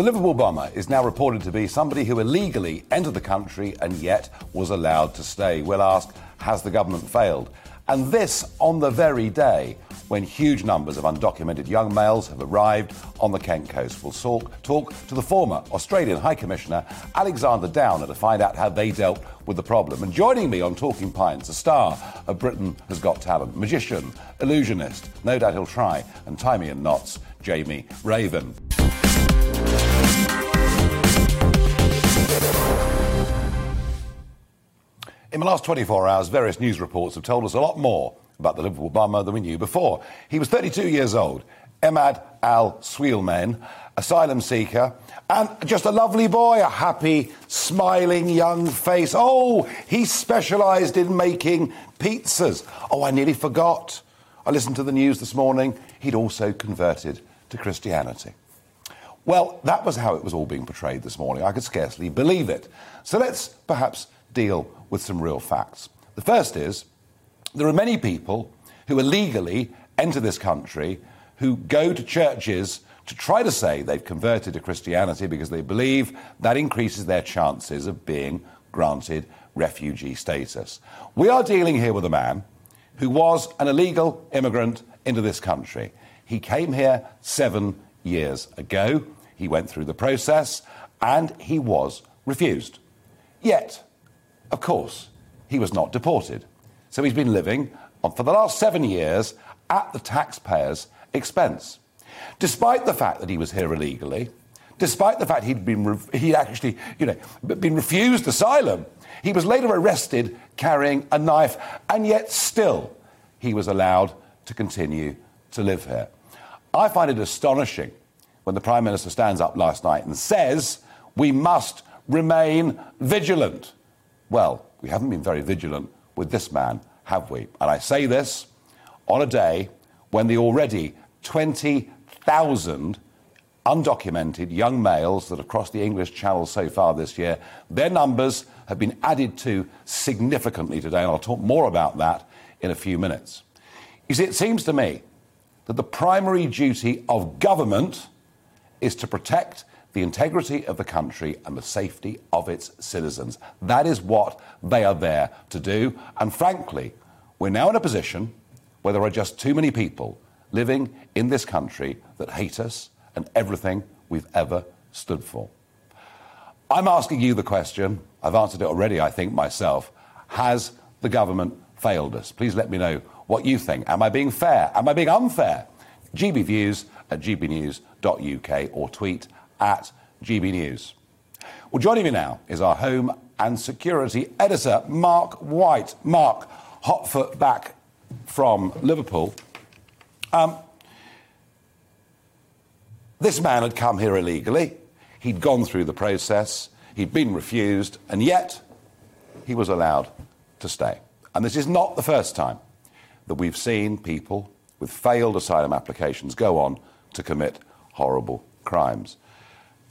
The Liverpool bomber is now reported to be somebody who illegally entered the country and yet was allowed to stay. We'll ask, has the government failed? And this on the very day when huge numbers of undocumented young males have arrived on the Kent coast. We'll talk, talk to the former Australian High Commissioner Alexander Downer to find out how they dealt with the problem. And joining me on Talking Pints, a star of Britain Has Got Talent, magician, illusionist, no doubt he'll try, and tie me in knots, Jamie Raven. In the last 24 hours, various news reports have told us a lot more about the Liverpool bomber than we knew before. He was 32 years old, Emad Al Swealmeen, asylum seeker, and just a lovely boy, a happy, smiling young face. Oh, he specialised in making pizzas. Oh, I nearly forgot. I listened to the news this morning. He'd also converted to Christianity. Well, that was how it was all being portrayed this morning. I could scarcely believe it. So let's perhaps deal with some real facts. The first is there are many people who illegally enter this country who go to churches to try to say they've converted to Christianity because they believe that increases their chances of being granted refugee status. We are dealing here with a man who was an illegal immigrant into this country. He came here seven years ago. He went through the process and he was refused. Yet, of course, he was not deported. So he's been living uh, for the last seven years at the taxpayer's expense. Despite the fact that he was here illegally, despite the fact he'd been re- he actually, you know, been refused asylum, he was later arrested carrying a knife, and yet still he was allowed to continue to live here. I find it astonishing when the Prime Minister stands up last night and says we must remain vigilant. Well, we haven't been very vigilant with this man, have we? And I say this on a day when the already 20,000 undocumented young males that have crossed the English Channel so far this year, their numbers have been added to significantly today, and I'll talk more about that in a few minutes. You see, it seems to me that the primary duty of government is to protect the integrity of the country and the safety of its citizens. That is what they are there to do. And frankly, we're now in a position where there are just too many people living in this country that hate us and everything we've ever stood for. I'm asking you the question, I've answered it already, I think, myself. Has the government failed us? Please let me know what you think. Am I being fair? Am I being unfair? gbviews at gbnews.uk or tweet at GB News. Well, joining me now is our Home and Security Editor, Mark White. Mark, hot foot back from Liverpool. Um, this man had come here illegally. He'd gone through the process. He'd been refused, and yet he was allowed to stay. And this is not the first time that we've seen people with failed asylum applications go on to commit horrible crimes.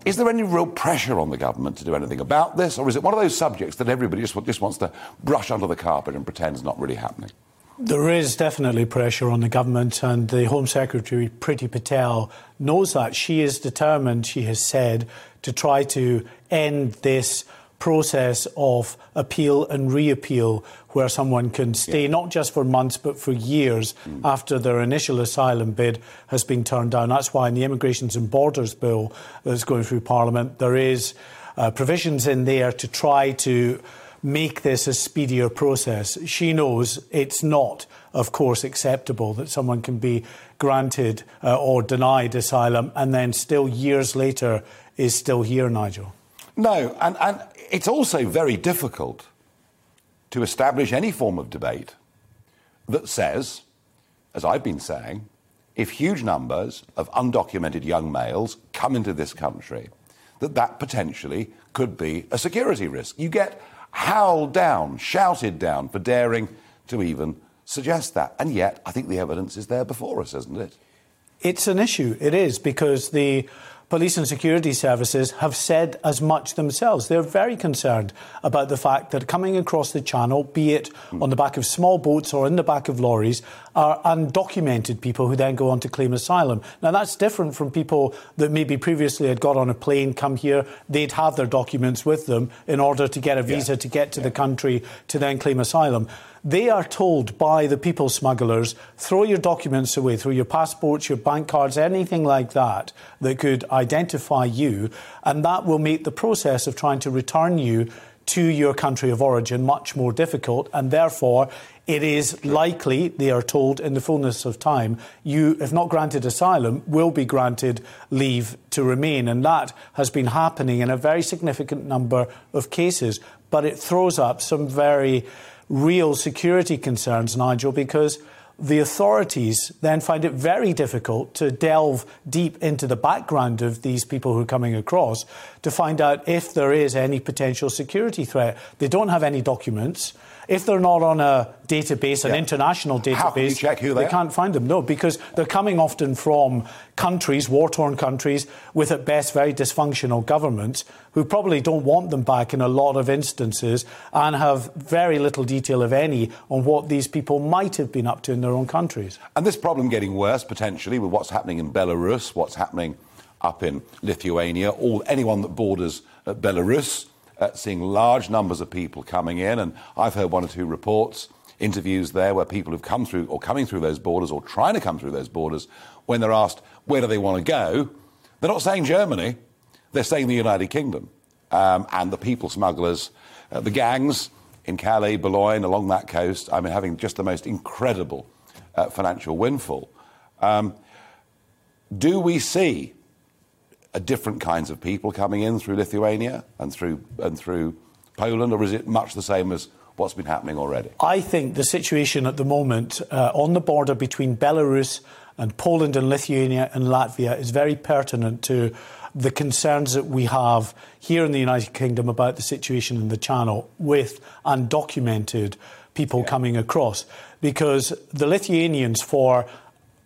Is there any real pressure on the government to do anything about this, or is it one of those subjects that everybody just, just wants to brush under the carpet and pretend is not really happening? There is definitely pressure on the government, and the Home Secretary, Priti Patel, knows that. She is determined, she has said, to try to end this process of appeal and reappeal where someone can stay yeah. not just for months but for years mm. after their initial asylum bid has been turned down. That's why in the Immigrations and Borders Bill that's going through Parliament, there is uh, provisions in there to try to make this a speedier process. She knows it's not, of course, acceptable that someone can be granted uh, or denied asylum and then still years later is still here, Nigel. No, and, and it's also very difficult to establish any form of debate that says, as I've been saying, if huge numbers of undocumented young males come into this country, that that potentially could be a security risk. You get howled down, shouted down for daring to even suggest that. And yet, I think the evidence is there before us, isn't it? It's an issue. It is, because the police and security services have said as much themselves. They're very concerned about the fact that coming across the channel, be it on the back of small boats or in the back of lorries, are undocumented people who then go on to claim asylum. Now, that's different from people that maybe previously had got on a plane, come here, they'd have their documents with them in order to get a visa yeah. to get to yeah. the country to then claim asylum. They are told by the people smugglers throw your documents away, throw your passports, your bank cards, anything like that that could identify you, and that will make the process of trying to return you to your country of origin much more difficult, and therefore it is likely, they are told in the fullness of time, you, if not granted asylum, will be granted leave to remain. And that has been happening in a very significant number of cases. But it throws up some very real security concerns, Nigel, because the authorities then find it very difficult to delve deep into the background of these people who are coming across to find out if there is any potential security threat. They don't have any documents. If they're not on a database, an international database, How can you check who they, they can't find them. No, because they're coming often from countries, war torn countries, with at best very dysfunctional governments who probably don't want them back in a lot of instances and have very little detail, if any, on what these people might have been up to in their own countries. And this problem getting worse potentially with what's happening in Belarus, what's happening up in Lithuania, all anyone that borders uh, Belarus uh, seeing large numbers of people coming in. And I've heard one or two reports, interviews there where people who have come through or coming through those borders or trying to come through those borders, when they're asked where do they want to go, they're not saying Germany, they're saying the United Kingdom. Um, and the people smugglers, uh, the gangs in Calais, Boulogne, along that coast, I mean, having just the most incredible uh, financial windfall. Um, do we see different kinds of people coming in through Lithuania and through and through Poland, or is it much the same as what's been happening already? I think the situation at the moment uh, on the border between Belarus and Poland and Lithuania and Latvia is very pertinent to the concerns that we have here in the United Kingdom about the situation in the Channel with undocumented people yeah. coming across. Because the Lithuanians, for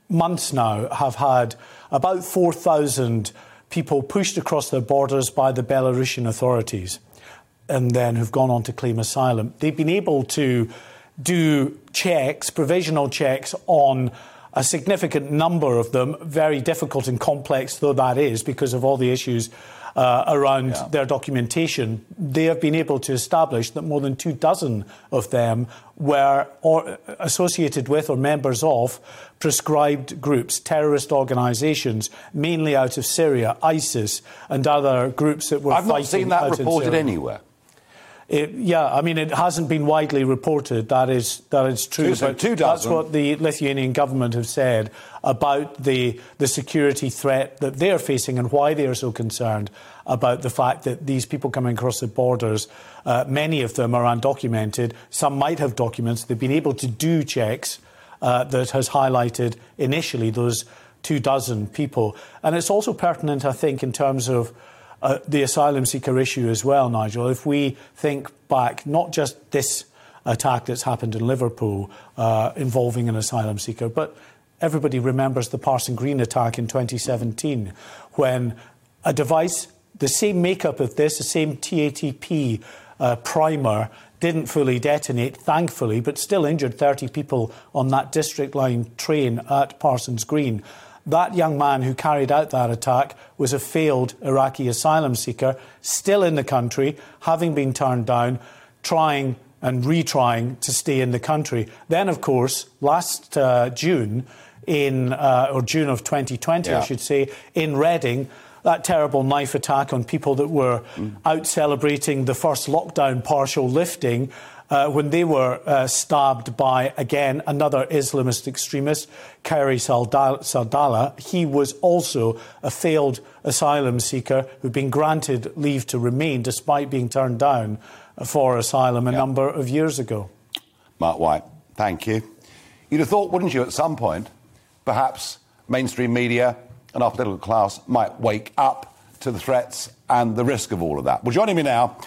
months now, have had about 4,000 people pushed across their borders by the Belarusian authorities and then who've gone on to claim asylum. They've been able to do checks, provisional checks on a significant number of them, very difficult and complex though that is because of all the issues uh, around yeah. their documentation, they have been able to establish that more than two dozen of them were or, associated with or members of prescribed groups, terrorist organisations, mainly out of Syria, ISIS, and other groups that were. I've not seen that reported anywhere. It, yeah, I mean, it hasn't been widely reported. That is that is true. Two, but two that's what the Lithuanian government have said about the the security threat that they are facing and why they are so concerned about the fact that these people coming across the borders, uh, many of them are undocumented. Some might have documents. They've been able to do checks uh, that has highlighted initially those two dozen people, and it's also pertinent, I think, in terms of uh, the asylum seeker issue as well, Nigel. If we think back, not just this attack that's happened in Liverpool uh, involving an asylum seeker, but everybody remembers the Parsons Green attack in 2017 when a device, the same makeup of this, the same TATP uh, primer, didn't fully detonate, thankfully, but still injured 30 people on that district line train at Parsons Green. That young man who carried out that attack was a failed Iraqi asylum seeker, still in the country, having been turned down, trying and retrying to stay in the country. Then, of course, last uh, June, in uh, or June of 2020, yeah. I should say, in Reading, that terrible knife attack on people that were mm. out celebrating the first lockdown partial lifting uh, when they were uh, stabbed by, again, another Islamist extremist, Khairi Saadallah. He was also a failed asylum seeker who'd been granted leave to remain despite being turned down for asylum a yep. number of years ago. Mark White, thank you. You'd have thought, wouldn't you, at some point, perhaps mainstream media and our political class might wake up to the threats and the risk of all of that. Well, joining me now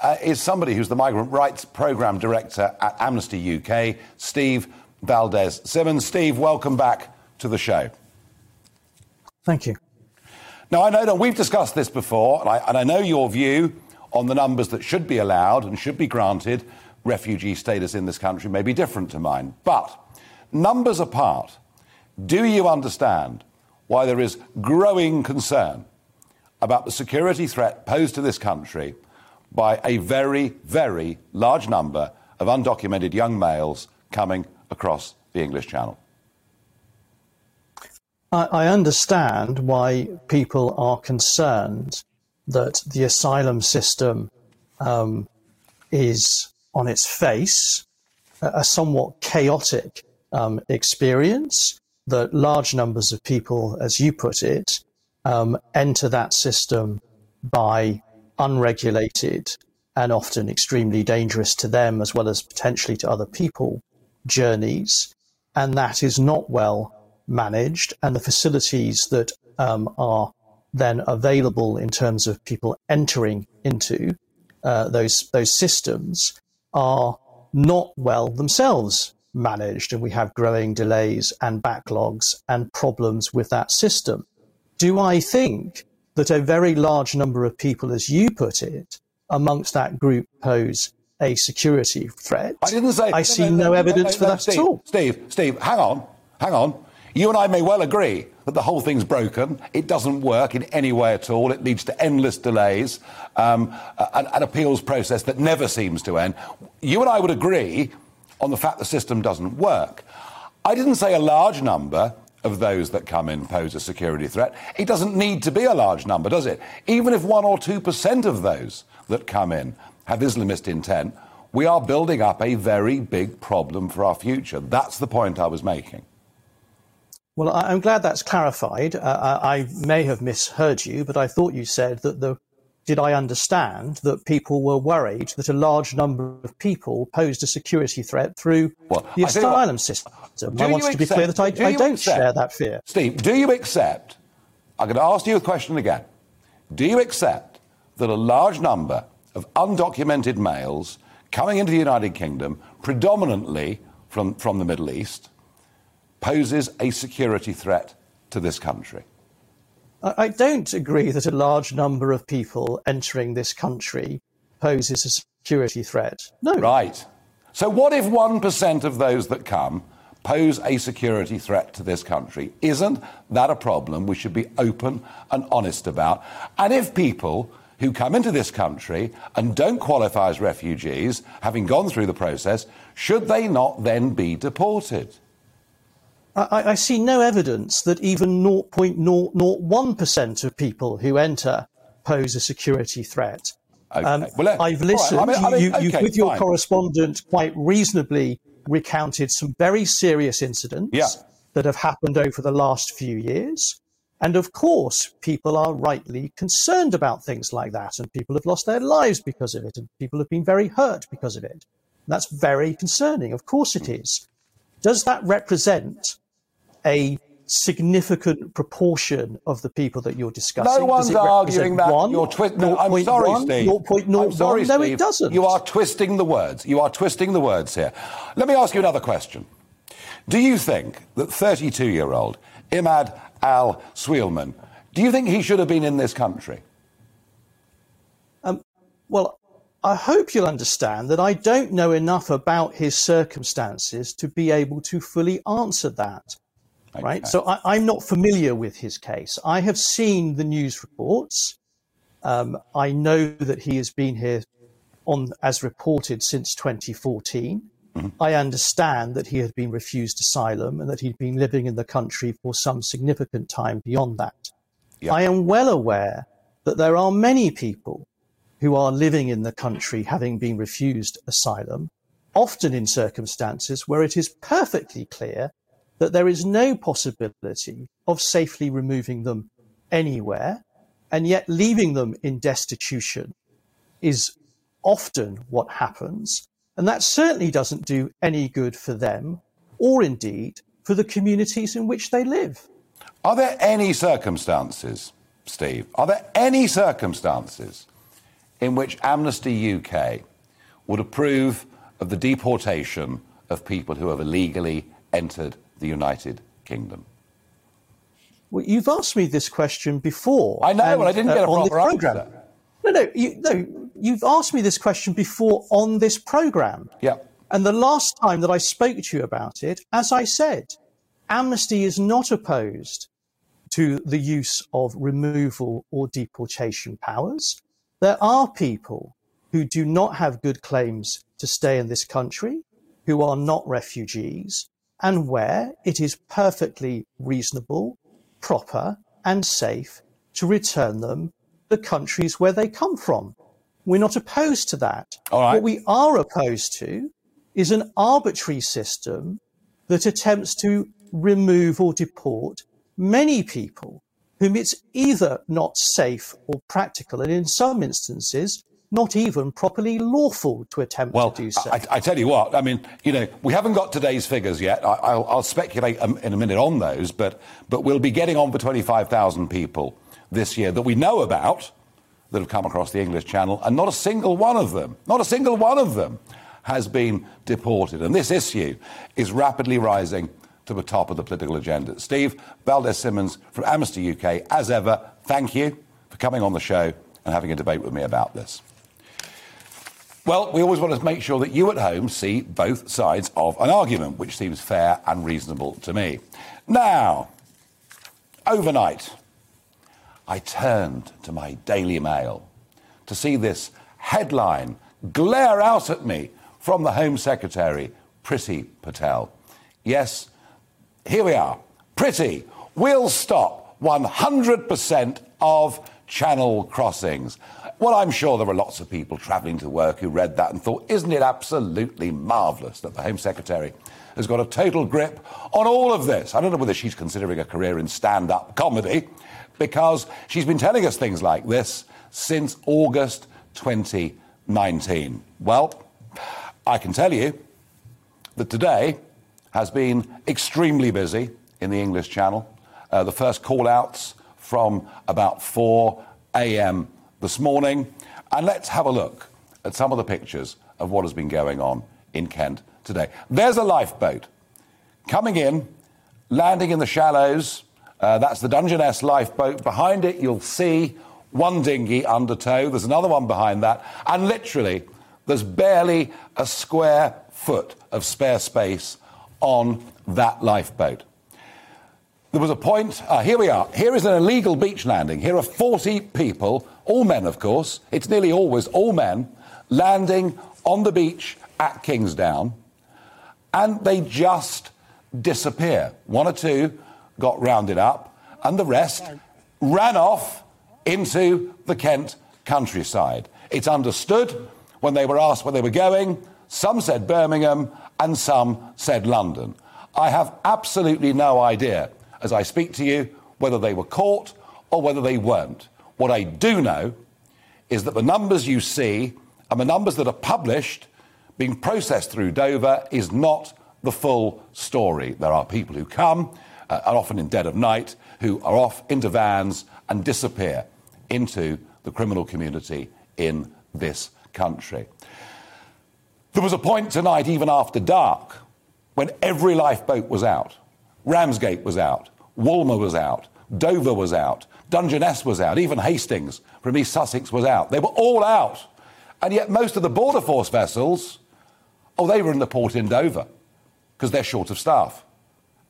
uh, is somebody who's the Migrant Rights Programme Director at Amnesty UK, Steve Valdez Symonds. Steve, welcome back to the show. Thank you. Now, I know that we've discussed this before, and I, and I know your view on the numbers that should be allowed and should be granted refugee status in this country may be different to mine. But numbers apart, do you understand why there is growing concern about the security threat posed to this country by a very, very large number of undocumented young males coming across the English Channel? I understand why people are concerned that the asylum system um, is, on its face, a somewhat chaotic um, experience, that large numbers of people, as you put it, um, enter that system by unregulated and often extremely dangerous to them as well as potentially to other people journeys. And that is not well managed. And the facilities that um, are then available in terms of people entering into uh, those those systems are not well themselves managed, and we have growing delays and backlogs and problems with that system. Do I think that a very large number of people, as you put it, amongst that group pose a security threat? I didn't say. I see no, no, no evidence for that Steve, at all. Steve, Steve, hang on, hang on. You and I may well agree that the whole thing's broken. It doesn't work in any way at all. It leads to endless delays, um, an, an appeals process that never seems to end. You and I would agree on the fact the system doesn't work. I didn't say a large number of those that come in pose a security threat. It doesn't need to be a large number, does it? Even if 1 or 2% of those that come in have Islamist intent, we are building up a very big problem for our future. That's the point I was making. Well, I'm glad that's clarified. Uh, I may have misheard you, but I thought you said that the. Did I understand that people were worried that a large number of people posed a security threat through well, the asylum system? I want to be clear that I, do I don't accept, share that fear. Steve, do you accept? I'm going to ask you a question again. Do you accept that a large number of undocumented males coming into the United Kingdom, predominantly from, from the Middle East, poses a security threat to this country? I don't agree that a large number of people entering this country poses a security threat. No. Right. So, what if 1% of those that come pose a security threat to this country? Isn't that a problem we should be open and honest about? And if people who come into this country and don't qualify as refugees, having gone through the process, should they not then be deported? I, I see no evidence that even 0.001% of people who enter pose a security threat. Okay. Um, well, I've listened. Right. I mean, I mean, you, okay, with your fine. correspondent, quite reasonably recounted some very serious incidents yeah. that have happened over the last few years. And of course, people are rightly concerned about things like that, and people have lost their lives because of it, and people have been very hurt because of it. That's very concerning. Of course, it is. Does that represent a significant proportion of the people that you're discussing. No one's arguing that. One, you're twi- no, I'm sorry, 1, Steve. 0.01? I'm sorry, no, Steve. it doesn't. You are twisting the words. You are twisting the words here. Let me ask you another question. Do you think that 32 year old Emad Al Swealmeen, do you think he should have been in this country? Um, well, I hope you'll understand that I don't know enough about his circumstances to be able to fully answer that. Okay. Right. So I, am not familiar with his case. I have seen the news reports. Um, I know that he has been here on as reported since 2014. Mm-hmm. I understand that he had been refused asylum and that he'd been living in the country for some significant time beyond that. Yep. I am well aware that there are many people who are living in the country having been refused asylum, often in circumstances where it is perfectly clear that there is no possibility of safely removing them anywhere, and yet leaving them in destitution is often what happens. And that certainly doesn't do any good for them, or indeed for the communities in which they live. Are there any circumstances, Steve, are there any circumstances in which Amnesty UK would approve of the deportation of people who have illegally entered the United Kingdom? Well, you've asked me this question before. I know, and, I didn't get a uh, proper answer. No, no, you, no. You've asked me this question before on this program. Yeah. And the last time that I spoke to you about it, as I said, Amnesty is not opposed to the use of removal or deportation powers. There are people who do not have good claims to stay in this country, who are not refugees, and where it is perfectly reasonable, proper, and safe to return them the countries where they come from. We're not opposed to that. What we are opposed to is an arbitrary system that attempts to remove or deport many people whom it's either not safe or practical, and in some instances, not even properly lawful to attempt well, to do so. I, I, tell you what, I mean, you know, we haven't got today's figures yet. I, will speculate in a minute on those, but, but we'll be getting on for 25,000 people this year that we know about that have come across the English Channel, and not a single one of them, not a single one of them has been deported. And this issue is rapidly rising to the top of the political agenda. Steve Valdez Symonds from Amnesty UK, as ever, thank you for coming on the show and having a debate with me about this. Well, we always want to make sure that you at home see both sides of an argument, which seems fair and reasonable to me. Now, overnight, I turned to my Daily Mail to see this headline glare out at me from the Home Secretary, Priti Patel. Yes, here we are. Priti will stop 100% of channel crossings. Well, I'm sure there were lots of people travelling to work who read that and thought, isn't it absolutely marvellous that the Home Secretary has got a total grip on all of this? I don't know whether she's considering a career in stand up comedy because she's been telling us things like this since August 2019. Well, I can tell you that today has been extremely busy in the English Channel. Uh, the first call outs from about 4 a.m. this morning. And let's have a look at some of the pictures of what has been going on in Kent today. There's a lifeboat coming in, landing in the shallows. Uh, that's the Dungeness lifeboat. Behind it, you'll see one dinghy under tow. There's another one behind that. And literally, there's barely a square foot of spare space on that lifeboat. There was a point, uh, here we are. Here is an illegal beach landing. Here are 40 people, all men, of course. It's nearly always all men, landing on the beach at Kingsdown, and they just disappear. One or two got rounded up, and the rest ran off into the Kent countryside. It's understood when they were asked where they were going, some said Birmingham and some said London. I have absolutely no idea, as I speak to you, whether they were caught or whether they weren't. What I do know is that the numbers you see and the numbers that are published being processed through Dover is not the full story. There are people who come, uh, and often in dead of night, who are off into vans and disappear into the criminal community in this country. There was a point tonight, even after dark, when every lifeboat was out. Ramsgate was out, Walmer was out, Dover was out, Dungeness was out, even Hastings from East Sussex was out. They were all out. And yet, most of the Border Force vessels, oh, they were in the port in Dover because they're short of staff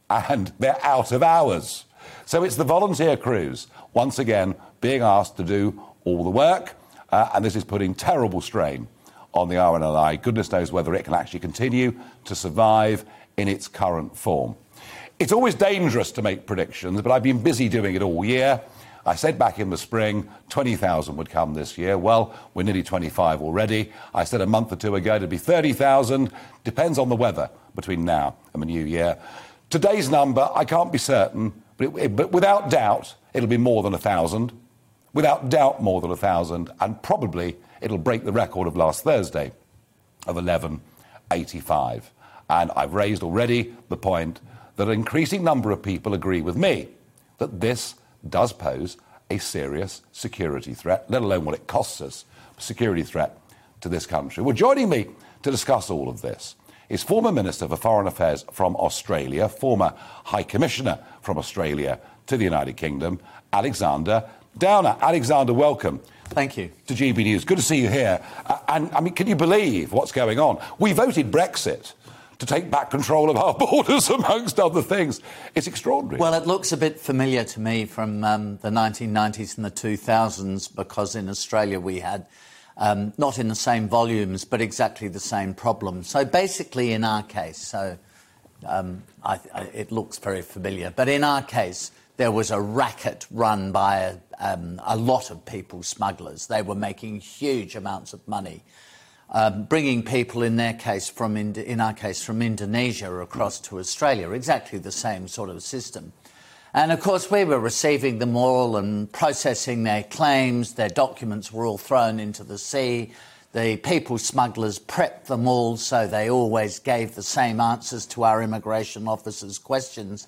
and they're out of hours. So it's the volunteer crews, once again, being asked to do all the work, uh, and this is putting terrible strain on the RNLI. Goodness knows whether it can actually continue to survive in its current form. It's always dangerous to make predictions, but I've been busy doing it all year. I said back in the spring 20,000 would come this year. Well, we're nearly 25 already. I said a month or two ago it'd be 30,000. Depends on the weather between now and the new year. Today's number, I can't be certain, but, it, but without doubt, it'll be more than 1,000. Without doubt, more than 1,000. And probably it'll break the record of last Thursday of 1185. And I've raised already the point that an increasing number of people agree with me that this does pose a serious security threat, let alone what it costs us, security threat to this country. Well, joining me to discuss all of this is former Minister for Foreign Affairs from Australia, former High Commissioner from Australia to the United Kingdom, Alexander Downer. Alexander, welcome. Thank you. To GB News. Good to see you here. Uh, and I mean, can you believe what's going on? We voted Brexit to take back control of our borders, amongst other things. It's extraordinary. Well, it looks a bit familiar to me from um, the 1990s and the 2000s because in Australia we had. Um, not in the same volumes, but exactly the same problem. So basically, in our case, so um, I, I, it looks very familiar, but in our case, there was a racket run by a, um, a lot of people smugglers. They were making huge amounts of money um, bringing people, in their case, from in our case, from Indonesia across to Australia, exactly the same sort of system. And of course, we were receiving them all and processing their claims. Their documents were all thrown into the sea. The people smugglers prepped them all so they always gave the same answers to our immigration officers' questions.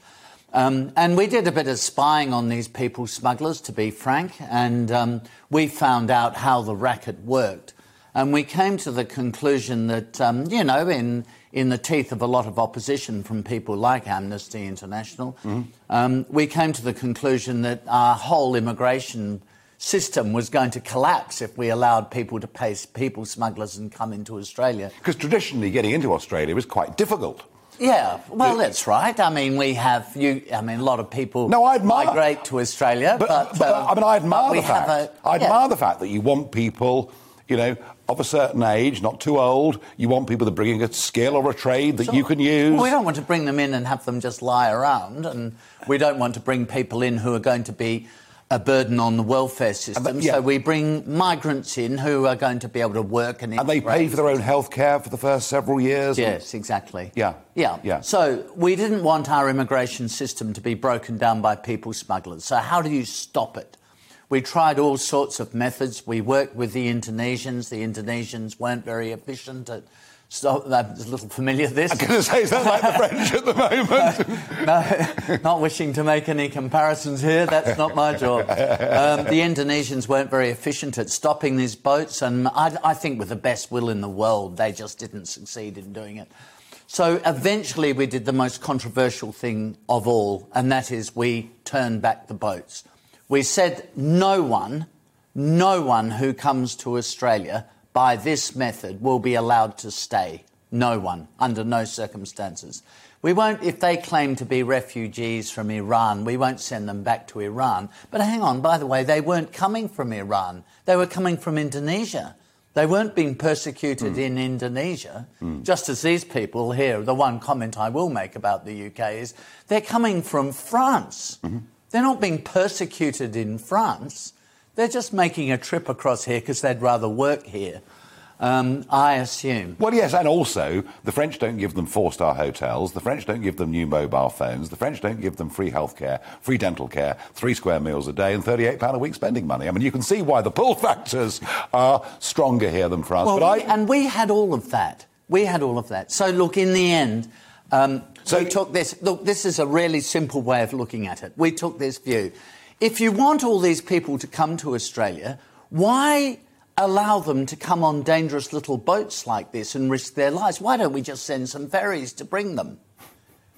Um, and we did a bit of spying on these people smugglers, to be frank, and um, we found out how the racket worked. And we came to the conclusion that, um, you know, in, in the teeth of a lot of opposition from people like Amnesty International, mm-hmm. um, we came to the conclusion that our whole immigration system was going to collapse if we allowed people to pay people smugglers and come into Australia. Because traditionally, getting into Australia was quite difficult. Yeah, well, that's right. I mean, we have you. I mean, a lot of people no, I admire, migrate to Australia, but, but, but um, I mean, I admire the fact. A, I admire yeah. the fact that you want people, you know, of a certain age, not too old. You want people to bring a skill or a trade that so, you can use. We don't want to bring them in and have them just lie around, and we don't want to bring people in who are going to be a burden on the welfare system. yeah. So we bring migrants in who are going to be able to work and. And they pay for their own health care for the first several years. Yes, exactly. Yeah. Yeah. Yeah. So we didn't want our immigration system to be broken down by people smugglers. So how do you stop it? We tried all sorts of methods. We worked with the Indonesians. The Indonesians weren't very efficient at stop. That's a little familiar. With this. I'm going to say, is that like the French at the moment? no, not wishing to make any comparisons here. That's not my job. Um, the Indonesians weren't very efficient at stopping these boats, and I, I think, with the best will in the world, they just didn't succeed in doing it. So eventually, we did the most controversial thing of all, and that is we turned back the boats we said no one, no one who comes to Australia by this method will be allowed to stay. No one, under no circumstances. We won't, if they claim to be refugees from Iran, we won't send them back to Iran. But hang on, by the way, they weren't coming from Iran. They were coming from Indonesia. They weren't being persecuted mm. in Indonesia, mm. just as these people here. The one comment I will make about the UK is they're coming from France. Mm-hmm. They're not being persecuted in France. They're just making a trip across here because they'd rather work here. Um, I assume. Well, yes, and also the French don't give them four star hotels, the French don't give them new mobile phones, the French don't give them free healthcare, free dental care, three square meals a day, and £38 a week spending money. I mean, you can see why the pull factors are stronger here than France. Well, but I... And we had all of that. We had all of that. So, look, in the end, um, so we took this. Look, this is a really simple way of looking at it. We took this view. If you want all these people to come to Australia, why allow them to come on dangerous little boats like this and risk their lives? Why don't we just send some ferries to bring them?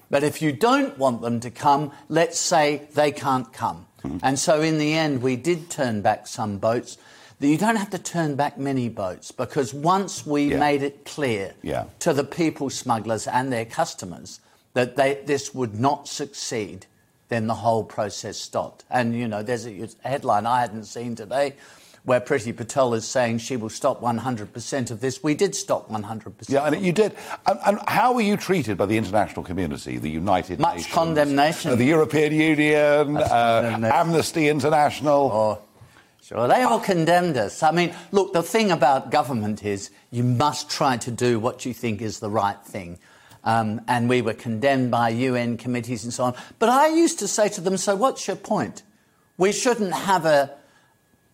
But if you don't want them to come, let's say they can't come. Mm-hmm. And so in the end, we did turn back some boats you don't have to turn back many boats because once we yeah. made it clear yeah. to the people smugglers and their customers that they, this would not succeed, then the whole process stopped. And, you know, there's a headline I hadn't seen today where Priti Patel is saying she will stop 100% of this. We did stop 100%. Yeah, and you did. And, and, how were you treated by the international community, the United Much Nations? Much condemnation. The European Union, uh, Amnesty International. Oh, sure, they all condemned us. I mean, look, the thing about government is you must try to do what you think is the right thing. Um, and we were condemned by UN committees and so on. But I used to say to them, so what's your point? We shouldn't have a,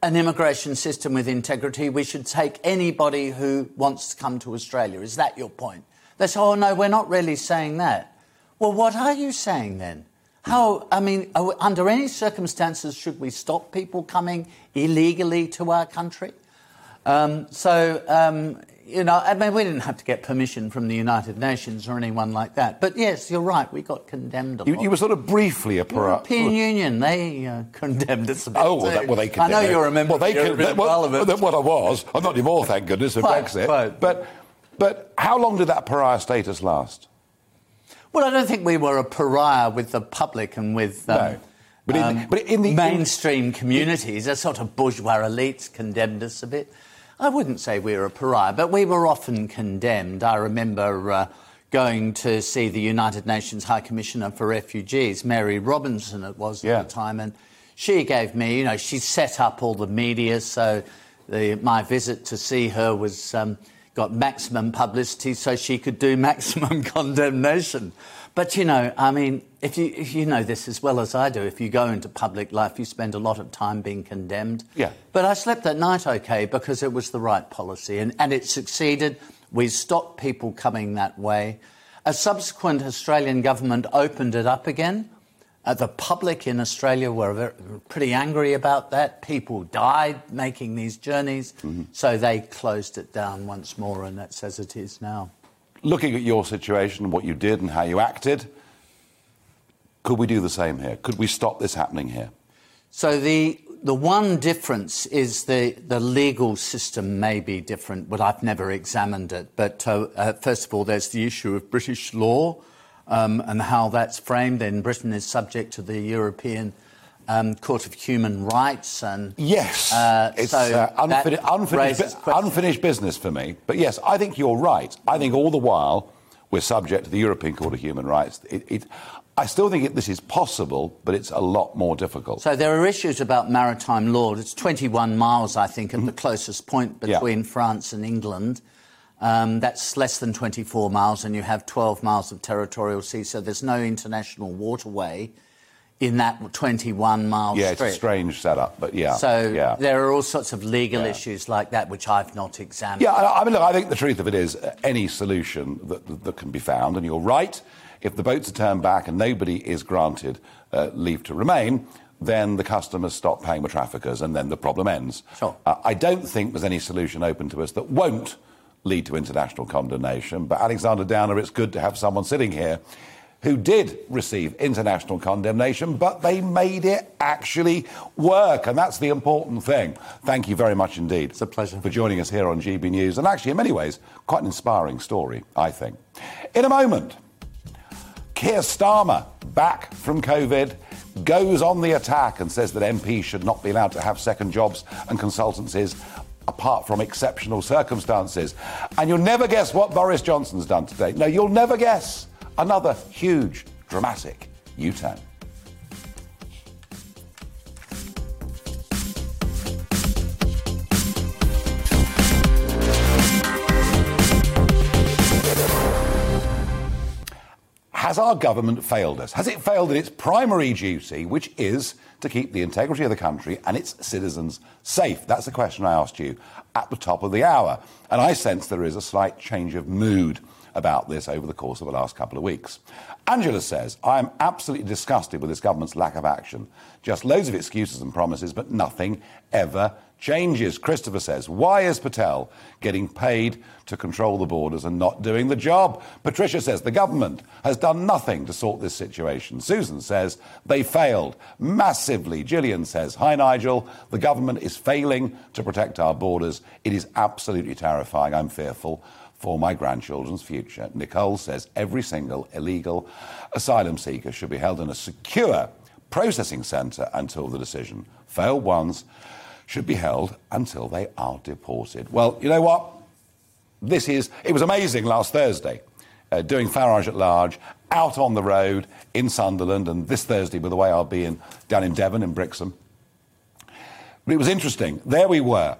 an immigration system with integrity. We should take anybody who wants to come to Australia. Is that your point? They say, oh, no, we're not really saying that. Well, what are you saying then? How, I mean, under any circumstances, should we stop people coming illegally to our country? Um, so, um, you know, I mean, we didn't have to get permission from the United Nations or anyone like that. But yes, you're right, we got condemned a You, lot. you were sort of briefly a pariah. European Union, they uh, condemned us a bit. Oh, well, that, well, they condemned. I know it. you're a member well, they of the con- well, Well, well, I was. I'm not anymore, thank goodness, for Quite, Brexit. quite. But, but how long did that pariah status last? Well, I don't think we were a pariah with the public and with um, No. But in- um, but in the- in- mainstream communities. A sort of bourgeois elites condemned us a bit. I wouldn't say we were a pariah, but we were often condemned. I remember uh, going to see the United Nations High Commissioner for Refugees, Mary Robinson, it was Yeah. at the time, and she gave me, you know, she set up all the media, so the, my visit to see her was um, got maximum publicity, so she could do maximum condemnation. But you know, I mean, if you if you know this as well as I do, if you go into public life, you spend a lot of time being condemned. Yeah. But I slept that night okay because it was the right policy and, and it succeeded. We stopped people coming that way. A subsequent Australian government opened it up again. Uh, the public in Australia were pretty angry about that. People died making these journeys, so they closed it down once more, and that's as it is now. Looking at your situation, what you did and how you acted, could we do the same here? Could we stop this happening here? So the the one difference is the, the legal system may be different, but I've never examined it. But uh, uh, first of all, there's the issue of British law um, and how that's framed. And Britain is subject to the European um, Court of Human Rights, and Yes, Uh, it's so uh, that unfini- unfinished, raises bu- questions. unfinished business for me. But yes, I think you're right. I think all the while we're subject to the European Court of Human Rights. It, it, I still think it, this is possible, but it's a lot more difficult. So there are issues about maritime law. It's 21 miles, I think, at the closest point Mm-hmm. Yeah. between France and England. Um, that's less than 24 miles, and you have 12 miles of territorial sea. So there's no international waterway in that 21 mile yeah, it's a strange setup, but yeah. So yeah. there are all sorts of legal Yeah. issues like that which I've not examined. Yeah, I I mean, look, I think the truth of it is any solution that, that, that can be found, and you're right, if the boats are turned back and nobody is granted uh, leave to remain, then the customers stop paying the traffickers and then the problem ends. Sure. Uh, I don't think there's any solution open to us that won't lead to international condemnation, but Alexander Downer, it's good to have someone sitting here who did receive international condemnation, but they made it actually work. And that's the important thing. Thank you very much indeed. It's a pleasure. For joining us here on GB News. And actually, in many ways, quite an inspiring story, I think. In a moment, Keir Starmer, back from COVID, goes on the attack and says that MPs should not be allowed to have second jobs and consultancies apart from exceptional circumstances. And you'll never guess what Boris Johnson's done today. No, you'll never guess. Another huge, dramatic U turn. Has our government failed us? Has it failed in its primary duty, which is to keep the integrity of the country and its citizens safe? That's the question I asked you at the top of the hour. And I sense there is a slight change of mood about this over the course of the last couple of weeks. Angela says, I am absolutely disgusted with this government's lack of action. Just loads of excuses and promises, but nothing ever changes. Christopher says, why is Patel getting paid to control the borders and not doing the job? Patricia says, the government has done nothing to sort this situation. Susan says, they failed massively. Gillian says, hi Nigel, the government is failing to protect our borders. It is absolutely terrifying. I'm fearful for my grandchildren's future. Nicole says every single illegal asylum seeker should be held in a secure processing centre until the decision. Failed ones should be held until they are deported. Well, you know what? This is, it was amazing last Thursday, uh, doing Farage at Large, out on the road in Sunderland, and this Thursday, by the way, I'll be in, down in Devon, in Brixham. But it was interesting. There we were,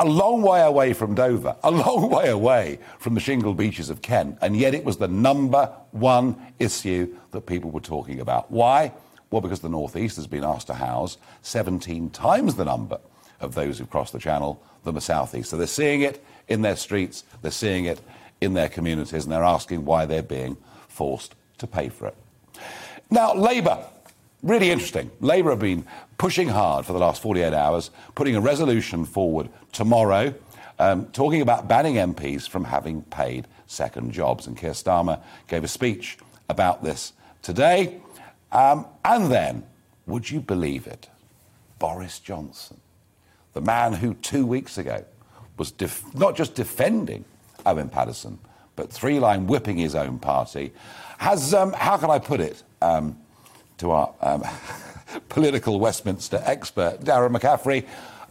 a long way away from Dover, a long way away from the shingle beaches of Kent, and yet it was the number one issue that people were talking about. Why? Well, because the North East has been asked to house 17 times the number of those who've crossed the Channel than the South East. So they're seeing it in their streets, they're seeing it in their communities, and they're asking why they're being forced to pay for it. Now, Labour, really interesting. Labour have been pushing hard for the last 48 hours, putting a resolution forward tomorrow um, talking about banning MPs from having paid second jobs. And Keir Starmer gave a speech about this today. Um, and then, would you believe it? Boris Johnson, the man who two weeks ago was def- not just defending Owen Paterson, but three line whipping his own party, has, um, how can I put it um, to our um, political Westminster expert, Darren McCaffrey,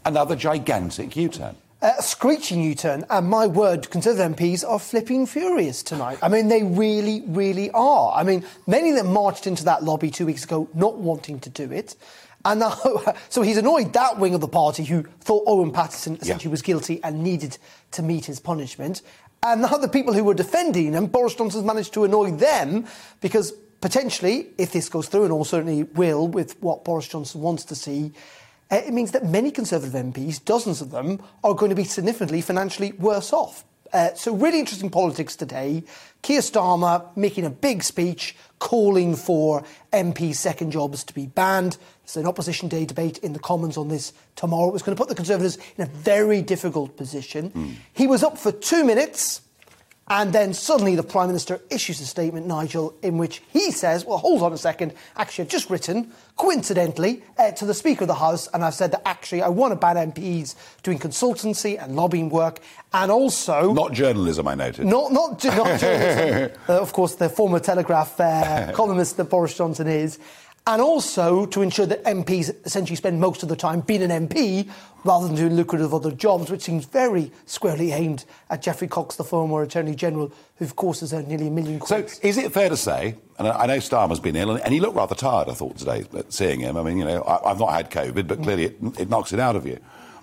another gigantic U turn. A screeching U turn, and my word, Conservative MPs are flipping furious tonight. I mean, they really, really are. I mean, many of them marched into that lobby two weeks ago not wanting to do it. And now, so he's annoyed that wing of the party who thought Owen Paterson essentially yeah. was guilty and needed to meet his punishment. And now the people who were defending him, Boris Johnson's managed to annoy them because potentially, if this goes through, and all certainly will with what Boris Johnson wants to see, uh, it means that many Conservative MPs, dozens of them, are going to be significantly financially worse off. Uh, so, really interesting politics today. Keir Starmer making a big speech calling for MP second jobs to be banned. There's an opposition day debate in the Commons on this tomorrow. It was going to put the Conservatives in a very difficult position. Mm. He was up for two minutes. And then suddenly the Prime Minister issues a statement, Nigel, in which he says, well, hold on a second, actually, I've just written, coincidentally, uh, to the Speaker of the House, and I've said that actually I want to ban MPs doing consultancy and lobbying work, and also. Not journalism, I noted. Not, not, not journalism. uh, of course, the former Telegraph uh, columnist that Boris Johnson is and also to ensure that MPs essentially spend most of the time being an MP rather than doing lucrative other jobs, which seems very squarely aimed at Geoffrey Cox, the former Attorney General, who, of course, has earned nearly a million quid. So, is it fair to say, and I know Starmer's been ill, and he looked rather tired, I thought, today, seeing him. I mean, you know, I, have not had COVID, but clearly it, it knocks it out of you.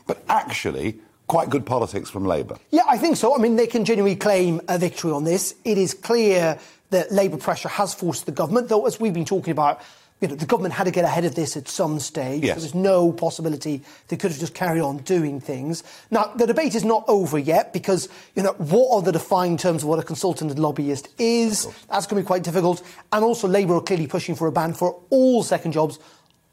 But actually, quite good politics from Labour. Yeah, I think so. I mean, they can genuinely claim a victory on this. It is clear that Labour pressure has forced the government, though, as we've been talking about, you know, the government had to get ahead of this at some stage. Yes. There's no possibility they could have just carried on doing things. Now, the debate is not over yet because, you know, what are the defined terms of what a consultant and lobbyist is? That's going to be quite difficult. And also, Labour are clearly pushing for a ban for all second jobs,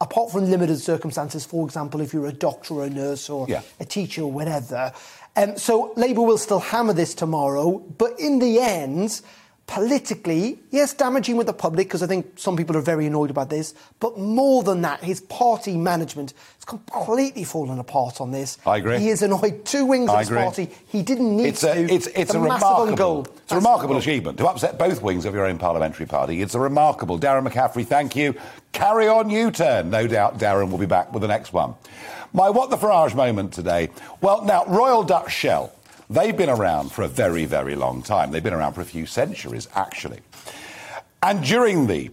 apart from limited circumstances. For example, if you're a doctor or a nurse or yeah. a teacher or whatever. Um, so Labour will still hammer this tomorrow. But in the end, politically, yes, damaging with the public because I think some people are very annoyed about this. But more than that, his party management has completely fallen apart on this. I agree. He has annoyed two wings I of his agree. party. He didn't need it's to. A, it's it's it's a, a remarkable, it's a remarkable achievement to upset both wings of your own parliamentary party. It's a remarkable. Darren McCaffrey, thank you. Carry on, U-turn. No doubt, Darren will be back with the next one. My what the Farage moment today. Well, now Royal Dutch Shell. They've been around for a very, very long time. They've been around for a few centuries, actually. And during the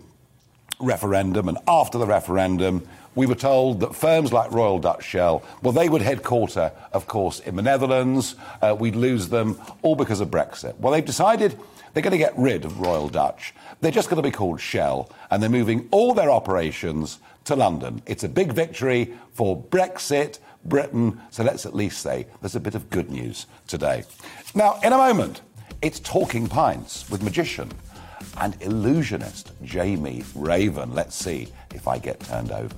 referendum and after the referendum, we were told that firms like Royal Dutch Shell, well, they would headquarter, of course, in the Netherlands. Uh, we'd lose them all because of Brexit. Well, they've decided they're going to get rid of Royal Dutch. They're just going to be called Shell, and they're moving all their operations to London. It's a big victory for Brexit, Britain, so let's at least say there's a bit of good news today. Now, in a moment, it's Talking Pints with magician and illusionist Jamie Raven. Let's see if I get turned over.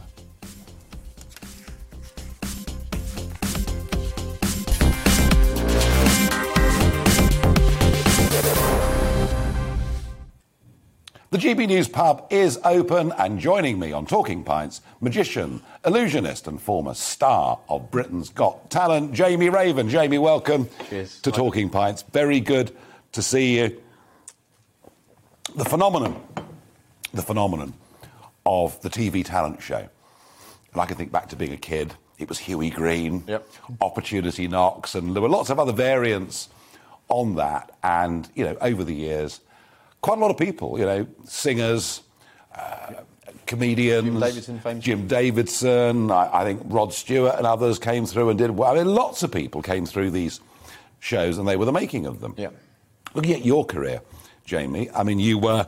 The GB News pub is open, and joining me on Talking Pints, magician, illusionist, and former star of Britain's Got Talent, Jamie Raven. Jamie, welcome Cheers. to Talking Pints. Very good to see you the phenomenon, the phenomenon of the TV talent show. And I can think back to being a kid. It was Hughie Green, yep. Opportunity Knocks, and there were lots of other variants on that. And, you know, over the years, quite a lot of people, you know, singers, uh, comedians. Jim Davidson, famous. Jim Davidson, I, I, think Rod Stewart and others came through and did well. I mean, lots of people came through these shows and they were the making of them. Yeah. Looking at your career, Jamie. I mean, you were,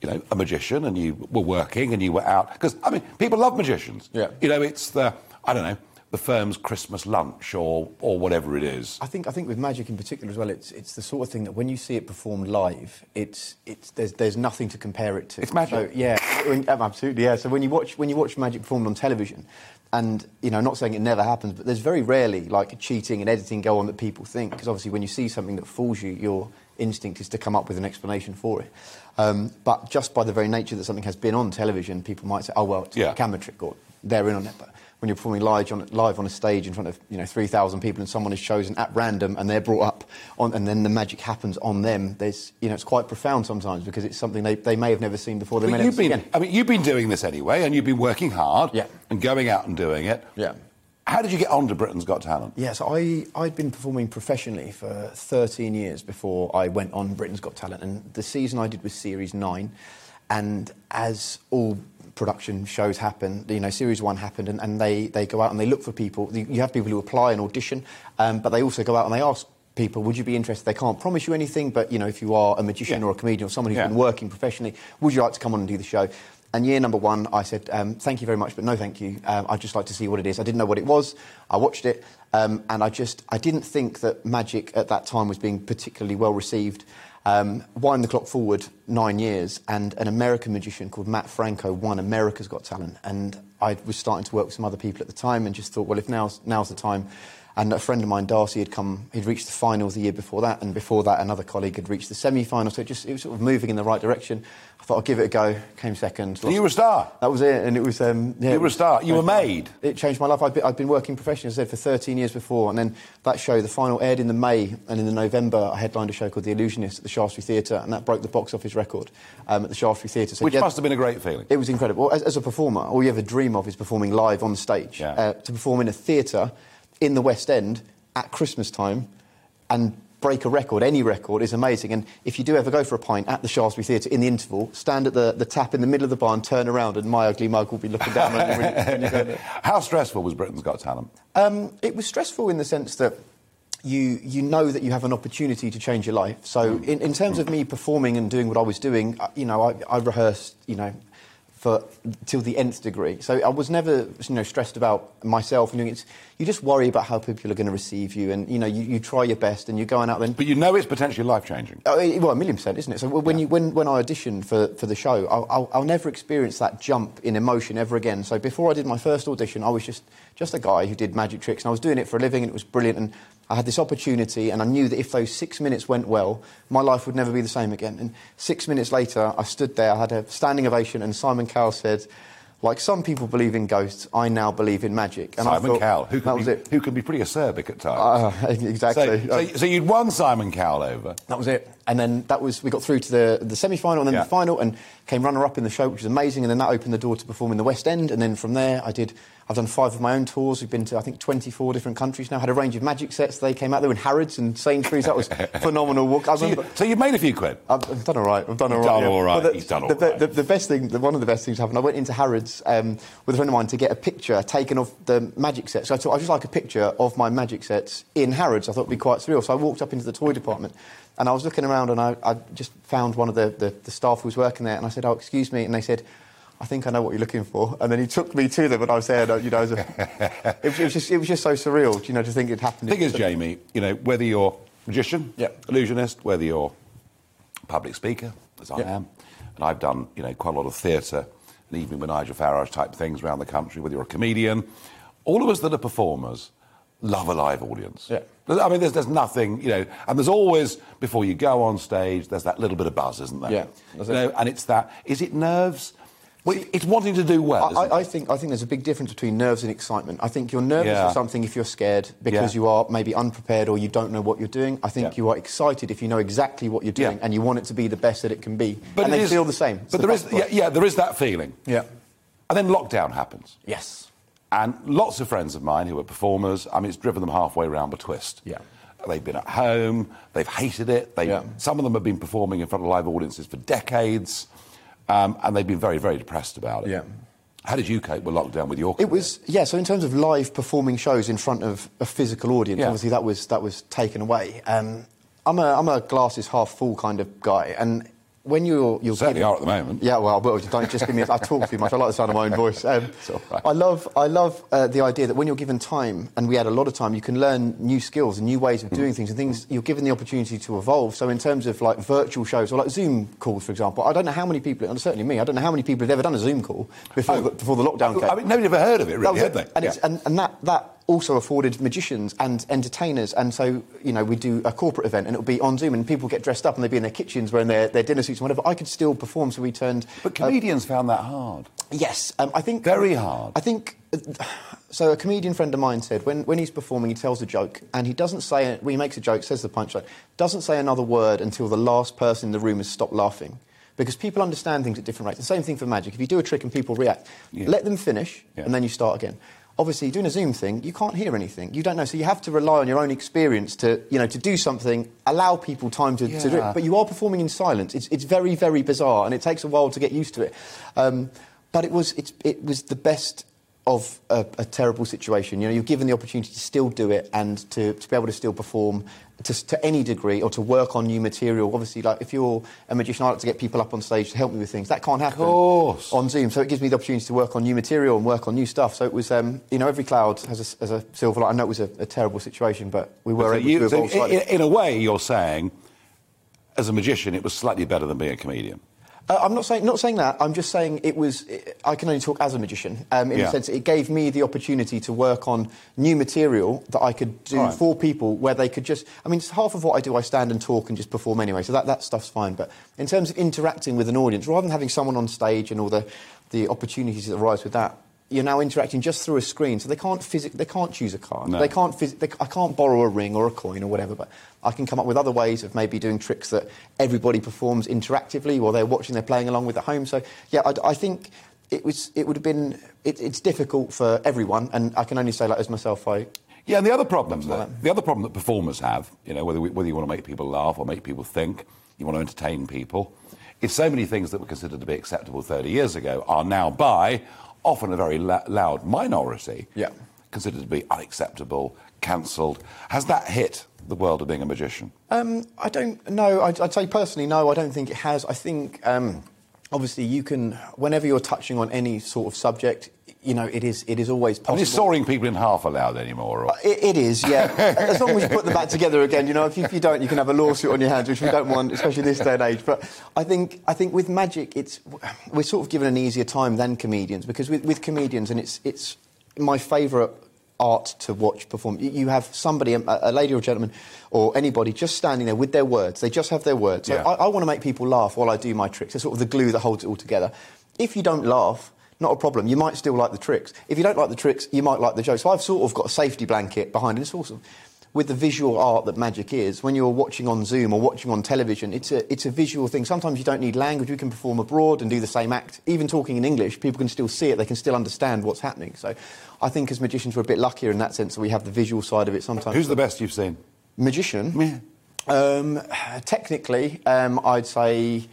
you know, a magician and you were working and you were out. Because, I mean, people love magicians. Yeah. You know, it's the, I don't know, the firm's Christmas lunch or, or whatever it is? I think I think with magic in particular as well, it's it's the sort of thing that when you see it performed live, it's it's there's there's nothing to compare it to. It's magic. So, yeah, um, absolutely. Yeah. So when you watch when you watch magic performed on television, and you know, not saying it never happens, but there's very rarely like cheating and editing go on that people think because obviously when you see something that fools you, your instinct is to come up with an explanation for it. Um, but just by the very nature that something has been on television, people might say, "Oh well, it's Yeah. a camera trick," or they're in on it. But when you're performing live on, live on a stage in front of you know 3,000 people and someone is chosen at random and they're brought up on, and then the magic happens on them, there's you know it's quite profound sometimes because it's something they, they may have never seen before. They may But never you've see been, again. I mean, you've been doing this anyway, and you've been working hard Yeah. and going out and doing it. Yeah. How did you get on to Britain's Got Talent? Yes, I, I'd been performing professionally for 13 years before I went on Britain's Got Talent. And the season I did was Series 9. And as all production shows happen, you know, Series 1 happened, and, and they, they go out and they look for people. You have people who apply and audition, um, but they also go out and they ask people, would you be interested? They can't promise you anything, but, you know, if you are a magician Yeah. or a comedian or someone who's Yeah. been working professionally, would you like to come on and do the show? And year number one, I said, um, thank you very much, but no thank you. Um, I'd just like to see what it is. I didn't know what it was. I watched it, um, and I just, I didn't think that magic at that time was being particularly well received. Um, wind the clock forward nine years, and an American magician called Matt Franco won America's Got Talent. And I was starting to work with some other people at the time and just thought, well, if now's, now's the time. And a friend of mine, Darcy, had come, he'd reached the finals the year before that, and before that, another colleague had reached the semi final. So it, just, it was sort of moving in the right direction. I thought I'd give it a go, came second. You were a star. That was it, and it was. Um, yeah, You were a star. You were made. It changed my life. I'd been, I'd been working professionally, as I said, for 13 years before, and then that show, the final, aired in the May, and in the November, I headlined a show called The Illusionist at the Shaftesbury Theatre, and that broke the box office record um, at the Shaftesbury Theatre. So Which yeah, must have been a great feeling. It was incredible. As, as a performer, all you ever dream of is performing live on stage. Yeah. Uh, to perform in a theatre in the West End at Christmas time and break a record, any record, is amazing. And if you do ever go for a pint at the Shaftesbury Theatre in the interval, stand at the, the tap in the middle of the bar and turn around, and my ugly mug will be looking down on you when you, when you. How stressful was Britain's Got Talent? Um, it was stressful in the sense that you you know that you have an opportunity to change your life. So in, in terms of me performing and doing what I was doing, uh, you know, I, I rehearsed, you know, for till the nth degree. So I was never, you know, stressed about myself and doing it. You just worry about how people are going to receive you, and you know, you, you try your best, and you're going out then. But you know it's potentially life changing. Oh, well, a million percent, isn't it? So when, you, when, when I auditioned for, for the show, I'll, I'll, I'll never experience that jump in emotion ever again. So before I did my first audition, I was just, just a guy who did magic tricks, and I was doing it for a living, and it was brilliant. And I had this opportunity, and I knew that if those six minutes went well, my life would never be the same again. And six minutes later, I stood there, I had a standing ovation, and Simon Cowell said, like some people believe in ghosts, I now believe in magic. And I Simon thought, Cowell, who can, be, who can be pretty acerbic at times. Uh, exactly. so, so, so you'd won Simon Cowell over. That was it. And then that was we got through to the, the semi final and then Yeah. the final and came runner up in the show, which was amazing. And then that opened the door to perform in the West End. And then from there, I did. I've done five of my own tours. We've been to I think 24 different countries now. Had a range of magic sets. They came out. They were in Harrods and Sainsbury's. That was phenomenal. Walk. I So, you, so you've made a few quid. I've, I've done all right. I've done all You've right. done all right. But He's done all the, right. The, the best thing, the, one of the best things happened. I went into Harrods um, with a friend of mine to get a picture taken of the magic sets. So I thought I'd just like a picture of my magic sets in Harrods. I thought it'd be quite surreal. So I walked up into the toy department. And I was looking around and I, I just found one of the, the, the staff who was working there and I said, oh, excuse me. And they said, I think I know what you're looking for. And then he took me to them and I was there, you know, it was, a, it, was, it, was just, it was just so surreal, you know, to think it happened. The thing is, Jamie, you know, whether you're magician, Yeah. illusionist, whether you're public speaker, as I Yeah. am, and I've done, you know, quite a lot of theatre and evening with Nigel Farage type things around the country, whether you're a comedian, all of us that are performers love a live audience. Yeah. I mean, there's, there's nothing, you know, and there's always, before you go on stage, there's that little bit of buzz, isn't there? Yeah, You know, and it's that, is it nerves? Well, it's wanting to do well, I, I think I think there's a big difference between nerves and excitement. I think you're nervous Yeah. for something if you're scared because Yeah. you are maybe unprepared or you don't know what you're doing. I think Yeah. you are excited if you know exactly what you're doing and you want it to be the best that it can be. But and they is- feel the same. But the there is, yeah, yeah, there is that feeling. yeah. And then lockdown happens. Yes. And lots of friends of mine who are performers, I mean, it's driven them halfway around the twist. Yeah. They've been at home, they've hated it. They, Yeah. Some of them have been performing in front of live audiences for decades, um, and they've been very, very depressed about it. Yeah. How did you cope with lockdown with your It was yeah. So in terms of live performing shows in front of a physical audience, Yeah. obviously that was that was taken away. Um, I'm a I'm a glasses half full kind of guy, and when you're you're Certainly giving- are at the moment. Yeah, well, well, don't just give me. I talk too much. I like the sound of my own voice. Um, right. I love, I love uh, the idea that when you're given time, and we had a lot of time, you can learn new skills and new ways of Mm. doing things, and things you're given the opportunity to evolve. So, in terms of like virtual shows or like Zoom calls, for example, I don't know how many people, and certainly me, I don't know how many people have ever done a Zoom call before, Oh. the, before the lockdown came. I mean, nobody ever heard of it, really, was had they? And, Yeah. it's, and, and that, that also afforded magicians and entertainers. And so, you know, we do a corporate event and it'll be on Zoom and people get dressed up and they'd be in their kitchens wearing their, their dinner suits and whatever. I could still perform, so we turned. But comedians found that hard. Yes, um, I think. Very hard. I think. uh, So, a comedian friend of mine said when, when he's performing, he tells a joke and he doesn't say, when he makes a joke, says the punchline, doesn't say another word until the last person in the room has stopped laughing. Because people understand things at different rates. The same thing for magic. If you do a trick and people react, Yeah. let them finish Yeah. and then you start again. Obviously, doing a Zoom thing, you can't hear anything. You don't know, so you have to rely on your own experience to, you know, to do something, allow people time to, to do it. But you are performing in silence. It's, it's very, very bizarre, and it takes a while to get used to it. Um, but it was, it's, it was the best of a, a terrible situation. You know, you're given the opportunity to still do it and to, to be able to still perform to, to any degree or to work on new material. Obviously, like if you're a magician, I like to get people up on stage to help me with things. That can't happen on Zoom. So it gives me the opportunity to work on new material and work on new stuff. So it was, um, you know, every cloud has a, has a silver light. I know it was a, a terrible situation, but we were So able you- to so evolve slightly. in, in a way, you're saying, as a magician, it was slightly better than being a comedian. Uh, I'm not saying not saying that. I'm just saying it was. I can only talk as a magician. Um, in Yeah. the sense, it gave me the opportunity to work on new material that I could do right. for people, where they could just. I mean, it's half of what I do. I stand and talk and just perform anyway, so that, that stuff's fine. But in terms of interacting with an audience, rather than having someone on stage and all the the opportunities that arise with that. You're now interacting just through a screen, so they can't physic- they can't choose a card. No. They can't phys- they, I can't borrow a ring or a coin or whatever, but I can come up with other ways of maybe doing tricks that everybody performs interactively while they're watching, they're playing along with at home. So, yeah, I, I think it, was, it would have been, it, it's difficult for everyone, and I can only say, like, as myself, I, Yeah, and the other problem, that, that. the other problem that performers have, you know, whether, we, whether you want to make people laugh or make people think, you want to entertain people, is so many things that were considered to be acceptable 30 years ago are now by often a very la- loud minority Yeah. considered to be unacceptable, cancelled. Has that hit the world of being a magician? Um, I don't know. I'd, I'd say personally, no. I don't think it has. I think um, obviously you can, whenever you're touching on any sort of subject, you know, it is it is always I possible. mean, is sawing people in half allowed anymore? Or? It, it is, yeah. as long as you put them back together again, you know. If you, if you don't, you can have a lawsuit on your hands, which we don't want, especially this day and age. But I think, I think with magic, it's we're sort of given an easier time than comedians because with, with comedians, and it's it's my favourite art to watch perform. You- have somebody, a, a lady or a gentleman, or anybody, just standing there with their words. They just have their words. So Yeah. I, I want to make people laugh while I do my tricks. It's sort of the glue that holds it all together. If you don't laugh, not a problem. You might still like the tricks. If you don't like the tricks, you might like the jokes. So I've sort of got a safety blanket behind it. It's awesome. With the visual art that magic is, when you're watching on Zoom or watching on television, it's a, it's a visual thing. Sometimes you don't need language. We can perform abroad and do the same act. Even talking in English, people can still see it. They can still understand what's happening. So I think as magicians, we're a bit luckier in that sense that we have the visual side of it sometimes. Who's the best you've seen? magician? Yeah. Um, technically, um, I'd say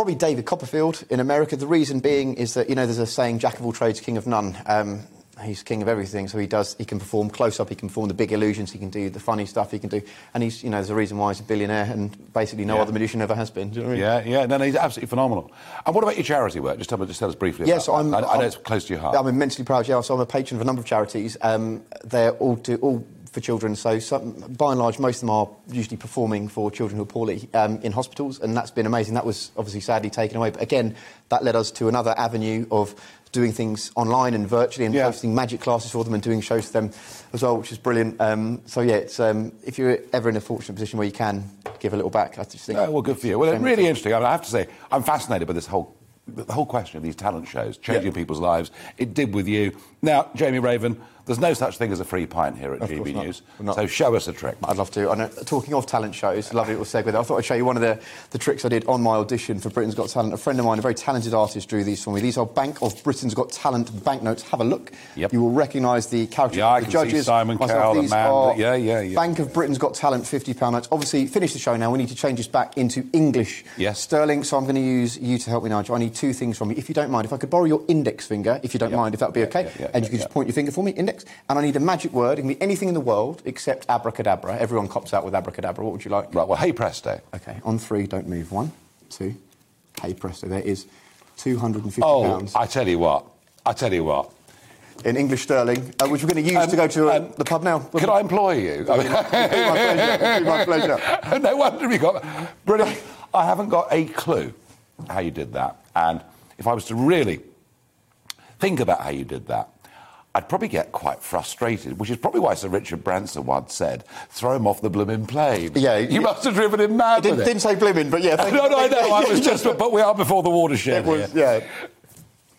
probably David Copperfield in America. The reason being is that you know there's a saying, "Jack of all trades, king of none." Um, he's king of everything, so he does. He can perform close up. He can perform the big illusions. He can do the funny stuff. He can do, and he's you know there's a reason why he's a billionaire, and basically no Yeah. other magician ever has been. Do you know I mean? Yeah, yeah, no, no, he's absolutely phenomenal. And what about your charity work? Just tell, me, just tell us briefly. Yes, about I'm. I, I know I'm- it's close to your heart. I'm immensely proud. Yeah, so I'm a patron of a number of charities. Um, they're all do, all for children. So some, by and large, most of them are usually performing for children who are poorly um, in hospitals, and that's been amazing. That was obviously sadly taken away, but again, that led us to another avenue of doing things online and virtually and Yeah. hosting magic classes for them and doing shows for them as well, which is brilliant. Um, so yeah, it's, um, if you're ever in a fortunate position where you can give a little back, I just think. Oh, well, good for you. Well, Shame really it's- interesting. I, mean, I have to say, I'm fascinated by this whole the whole question of these talent shows changing Yeah. people's lives. It did with you. Now, Jamie Raven, there's no such thing as a free pint here at Of GB not. News. Not. So show us a trick. I'd love to. I know, talking of talent shows, lovely little segue there. I thought I'd show you one of the, the tricks I did on my audition for Britain's Got Talent. A friend of mine, a very talented artist, drew these for me. These are Bank of Britain's Got Talent banknotes. Have a look. Yep. You will recognise the characters Yeah, I the can see judges. Simon Cowell, the man are yeah, yeah, yeah. Bank of Britain's Got Talent £50 notes. Obviously, finish the show now. We need to change this back into English Yes. sterling. So I'm going to use you to help me, Nigel. I need two things from you. If you don't mind, if I could borrow your index finger, if you don't mind, if that would be okay. and you could just point your finger for me, index. And I need a magic word. It can be anything in the world except abracadabra. Everyone cops out with abracadabra. What would you like? Right, well, hey presto. Okay, on three, don't move. One, two, Hey, presto, there is 250 Oh, pounds I tell you what. I tell you what. in English sterling, uh, which we're going to use Um, to go to uh, um, the pub now. Could I employ you? I mean, It'd be my pleasure. Be my pleasure. no wonder we got brilliant. I haven't got a clue how you did that, and if I was to really think about how you did that, I'd probably get quite frustrated, which is probably why Sir Richard Branson once said, "Throw him off the blooming plane." Yeah, you you- must have driven him mad Didn't, didn't say blimmin', but yeah. thank- no, no, I know. I was just, but we are before the watershed. It was, here. yeah.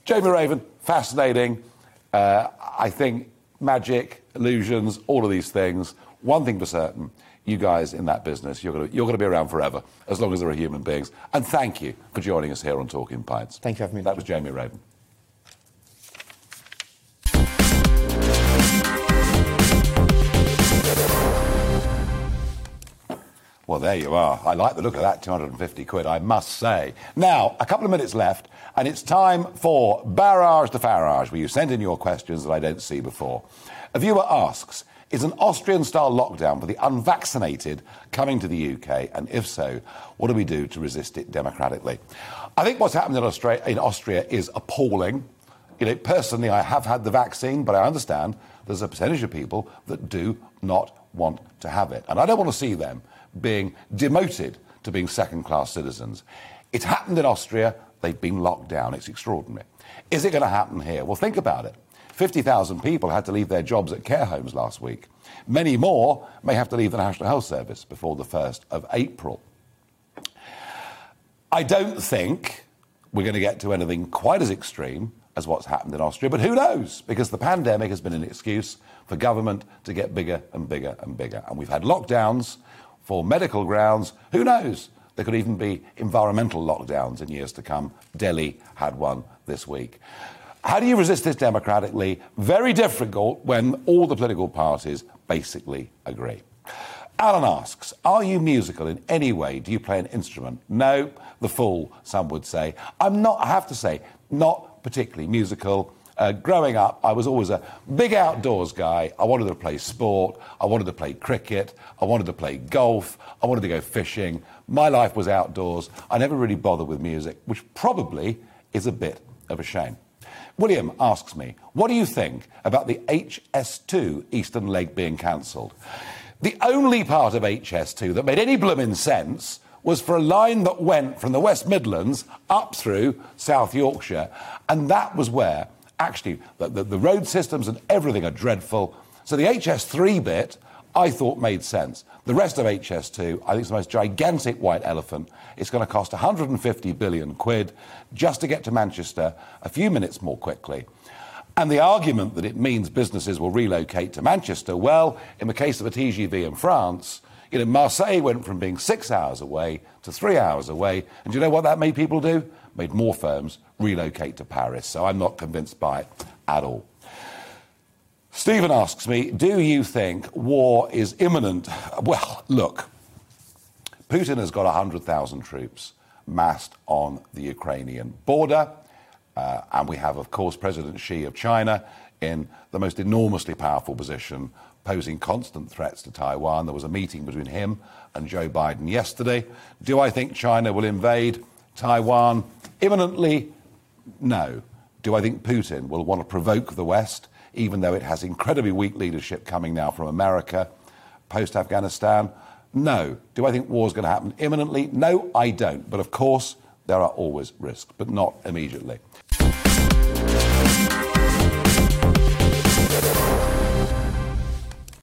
Jamie Raven, fascinating. Uh, I think magic, illusions, all of these things. One thing for certain, you guys in that business, you're going to, you're going to be around forever, as long as there are human beings. And thank you for joining us here on Talking Pints. Thank you for having me. That was Jamie Raven. Well, there you are. I like the look of that 250 quid, I must say. Now, a couple of minutes left, and it's time for Barrage to Farage, where you send in your questions that I don't see before. A viewer asks Is an Austrian style lockdown for the unvaccinated coming to the UK? And if so, what do we do to resist it democratically? I think what's happened in Austria, in Austria is appalling. You know, personally, I have had the vaccine, but I understand there's a percentage of people that do not want to have it. And I don't want to see them being demoted to being second class citizens. It's happened in Austria, they've been locked down. It's extraordinary. Is it going to happen here? Well, think about it. 50,000 people had to leave their jobs at care homes last week. Many more may have to leave the National Health Service before the 1st of April. I don't think we're going to get to anything quite as extreme as what's happened in Austria, but who knows? Because the pandemic has been an excuse for government to get bigger and bigger and bigger. And we've had lockdowns for medical grounds. Who knows? There could even be environmental lockdowns in years to come. Delhi had one this week. How do you resist this democratically? Very difficult when all the political parties basically agree. Alan asks, Are you musical in any way? Do you play an instrument? No, the fool, some would say. I'm not, I have to say, not particularly musical. Uh, growing up, I was always a big outdoors guy. I wanted to play sport. I wanted to play cricket. I wanted to play golf. I wanted to go fishing. My life was outdoors. I never really bothered with music, which probably is a bit of a shame. William asks me, What do you think about the HS2 Eastern leg being cancelled? The only part of HS2 that made any blooming sense was for a line that went from the West Midlands up through South Yorkshire. And that was where, actually, the, the, the road systems and everything are dreadful. So the HS3 bit, I thought made sense. The rest of HS2, I think, is the most gigantic white elephant. It's going to cost 150 billion quid just to get to Manchester a few minutes more quickly. And the argument that it means businesses will relocate to Manchester, well, in the case of a TGV in France, you know, Marseille went from being six hours away to three hours away. And do you know what that made people do? Made more firms relocate to Paris. So I'm not convinced by it at all. Stephen asks me, do you think war is imminent? Well, look, Putin has got 100,000 troops massed on the Ukrainian border. Uh, and we have, of course, President Xi of China in the most enormously powerful position, posing constant threats to Taiwan. There was a meeting between him and Joe Biden yesterday. Do I think China will invade Taiwan imminently? No. Do I think Putin will want to provoke the West, even though it has incredibly weak leadership coming now from America post Afghanistan? No. Do I think war is going to happen imminently? No, I don't. But of course, there are always risks, but not immediately.